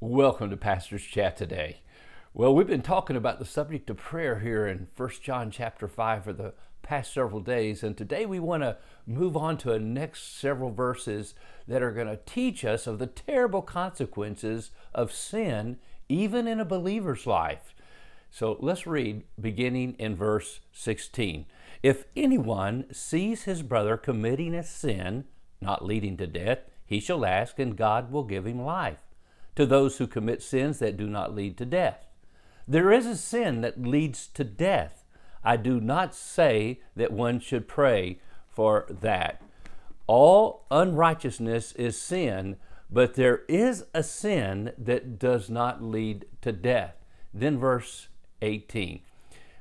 Welcome to Pastor's Chat today. Well, we've been talking about the subject of prayer here in 1 John chapter 5 for the past several days, and today we want to move on to the next several verses that are going to teach us of the terrible consequences of sin, even in a believer's life. So let's read beginning in verse 16. If anyone sees his brother committing a sin, not leading to death, he shall ask, and God will give him life to those who commit sins that do not lead to death. There is a sin that leads to death. I do not say that one should pray for that. All unrighteousness is sin, but there is a sin that does not lead to death. Then, verse 18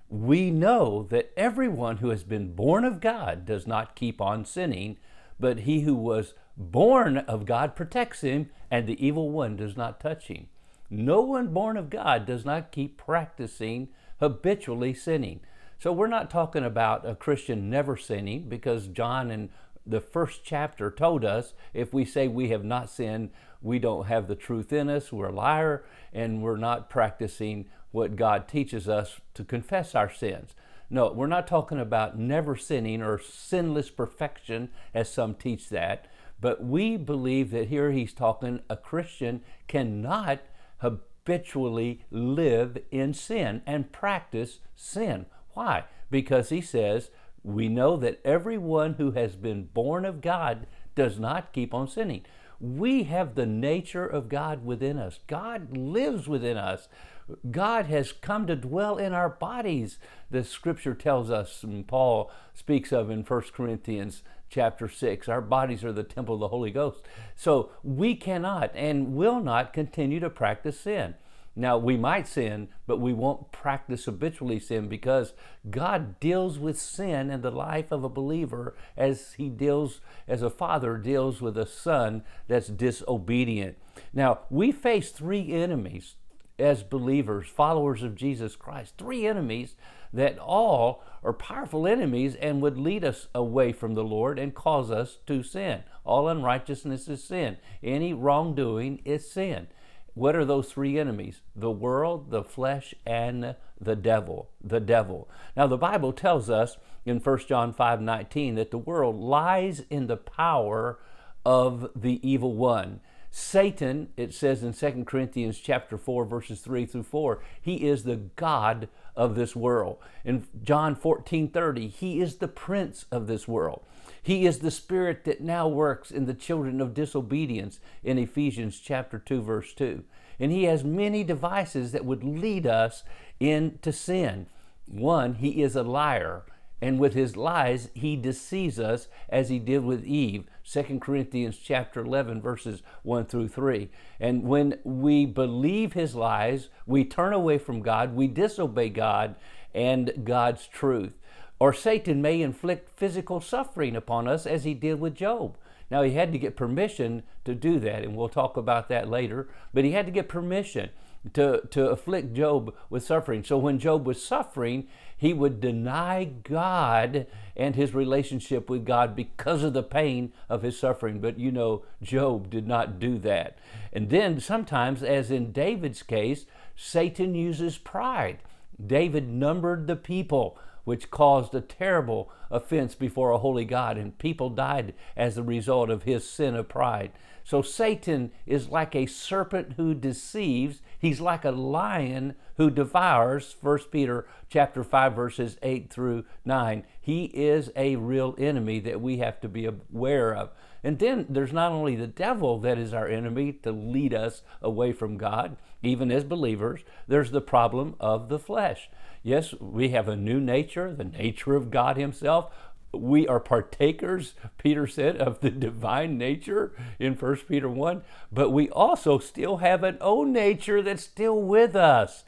We know that everyone who has been born of God does not keep on sinning, but he who was born of God protects him, and the evil one does not touch him. No one born of God does not keep practicing habitually sinning. So we're not talking about a Christian never sinning because John in the first chapter told us if we say we have not sinned, we don't have the truth in us, we're a liar, and we're not practicing what God teaches us to confess our sins. No, we're not talking about never sinning or sinless perfection as some teach that. But we believe that here he's talking a Christian cannot habitually live in sin and practice sin. Why? Because he says, we know that everyone who has been born of God does not keep on sinning. We have the nature of God within us. God lives within us. God has come to dwell in our bodies. The scripture tells us, and Paul speaks of in 1 Corinthians chapter 6. Our bodies are the temple of the Holy Ghost. So we cannot and will not continue to practice sin. Now, we might sin, but we won't practice habitually sin because God deals with sin in the life of a believer as he deals, as a father deals with a son that's disobedient. Now, we face three enemies as believers, followers of Jesus Christ, three enemies that all are powerful enemies and would lead us away from the Lord and cause us to sin. All unrighteousness is sin. Any wrongdoing is sin. What are those three enemies? The world, the flesh, and the devil. The devil. Now the Bible tells us in 1 John 5 19 that the world lies in the power of the evil one. Satan, it says in 2 Corinthians chapter 4, verses 3 through 4, he is the God of this world. In John 14, 30, he is the prince of this world. He is the spirit that now works in the children of disobedience in Ephesians chapter 2, verse 2. And he has many devices that would lead us into sin. One, he is a liar and with his lies he deceives us as he did with eve. 2 corinthians chapter 11 verses 1 through 3 and when we believe his lies we turn away from god we disobey god and god's truth. Or satan may inflict physical suffering upon us as he did with job. Now he had to get permission to do that and we'll talk about that later but he had to get permission to, to afflict Job with suffering. So when Job was suffering, he would deny God and his relationship with God because of the pain of his suffering. But you know, Job did not do that. And then sometimes, as in David's case, Satan uses pride. David numbered the people which caused a terrible offense before a holy God, and people died as a result of his sin of pride. So Satan is like a serpent who deceives. He's like a lion who devours. 1 Peter chapter 5 verses 8 through 9. He is a real enemy that we have to be aware of. And then there's not only the devil that is our enemy to lead us away from God, even as believers, there's the problem of the flesh. Yes, we have a new nature, the nature of God Himself. We are partakers, Peter said, of the divine nature in 1 Peter 1, but we also still have an own nature that's still with us.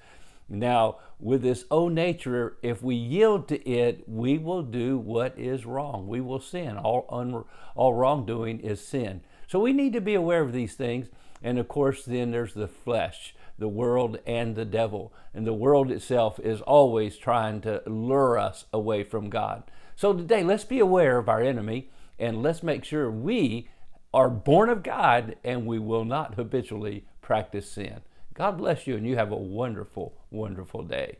Now, with this own nature, if we yield to it, we will do what is wrong. We will sin. All, un, all wrongdoing is sin. So we need to be aware of these things. And of course, then there's the flesh the world and the devil. And the world itself is always trying to lure us away from God. So today, let's be aware of our enemy and let's make sure we are born of God and we will not habitually practice sin. God bless you, and you have a wonderful, wonderful day.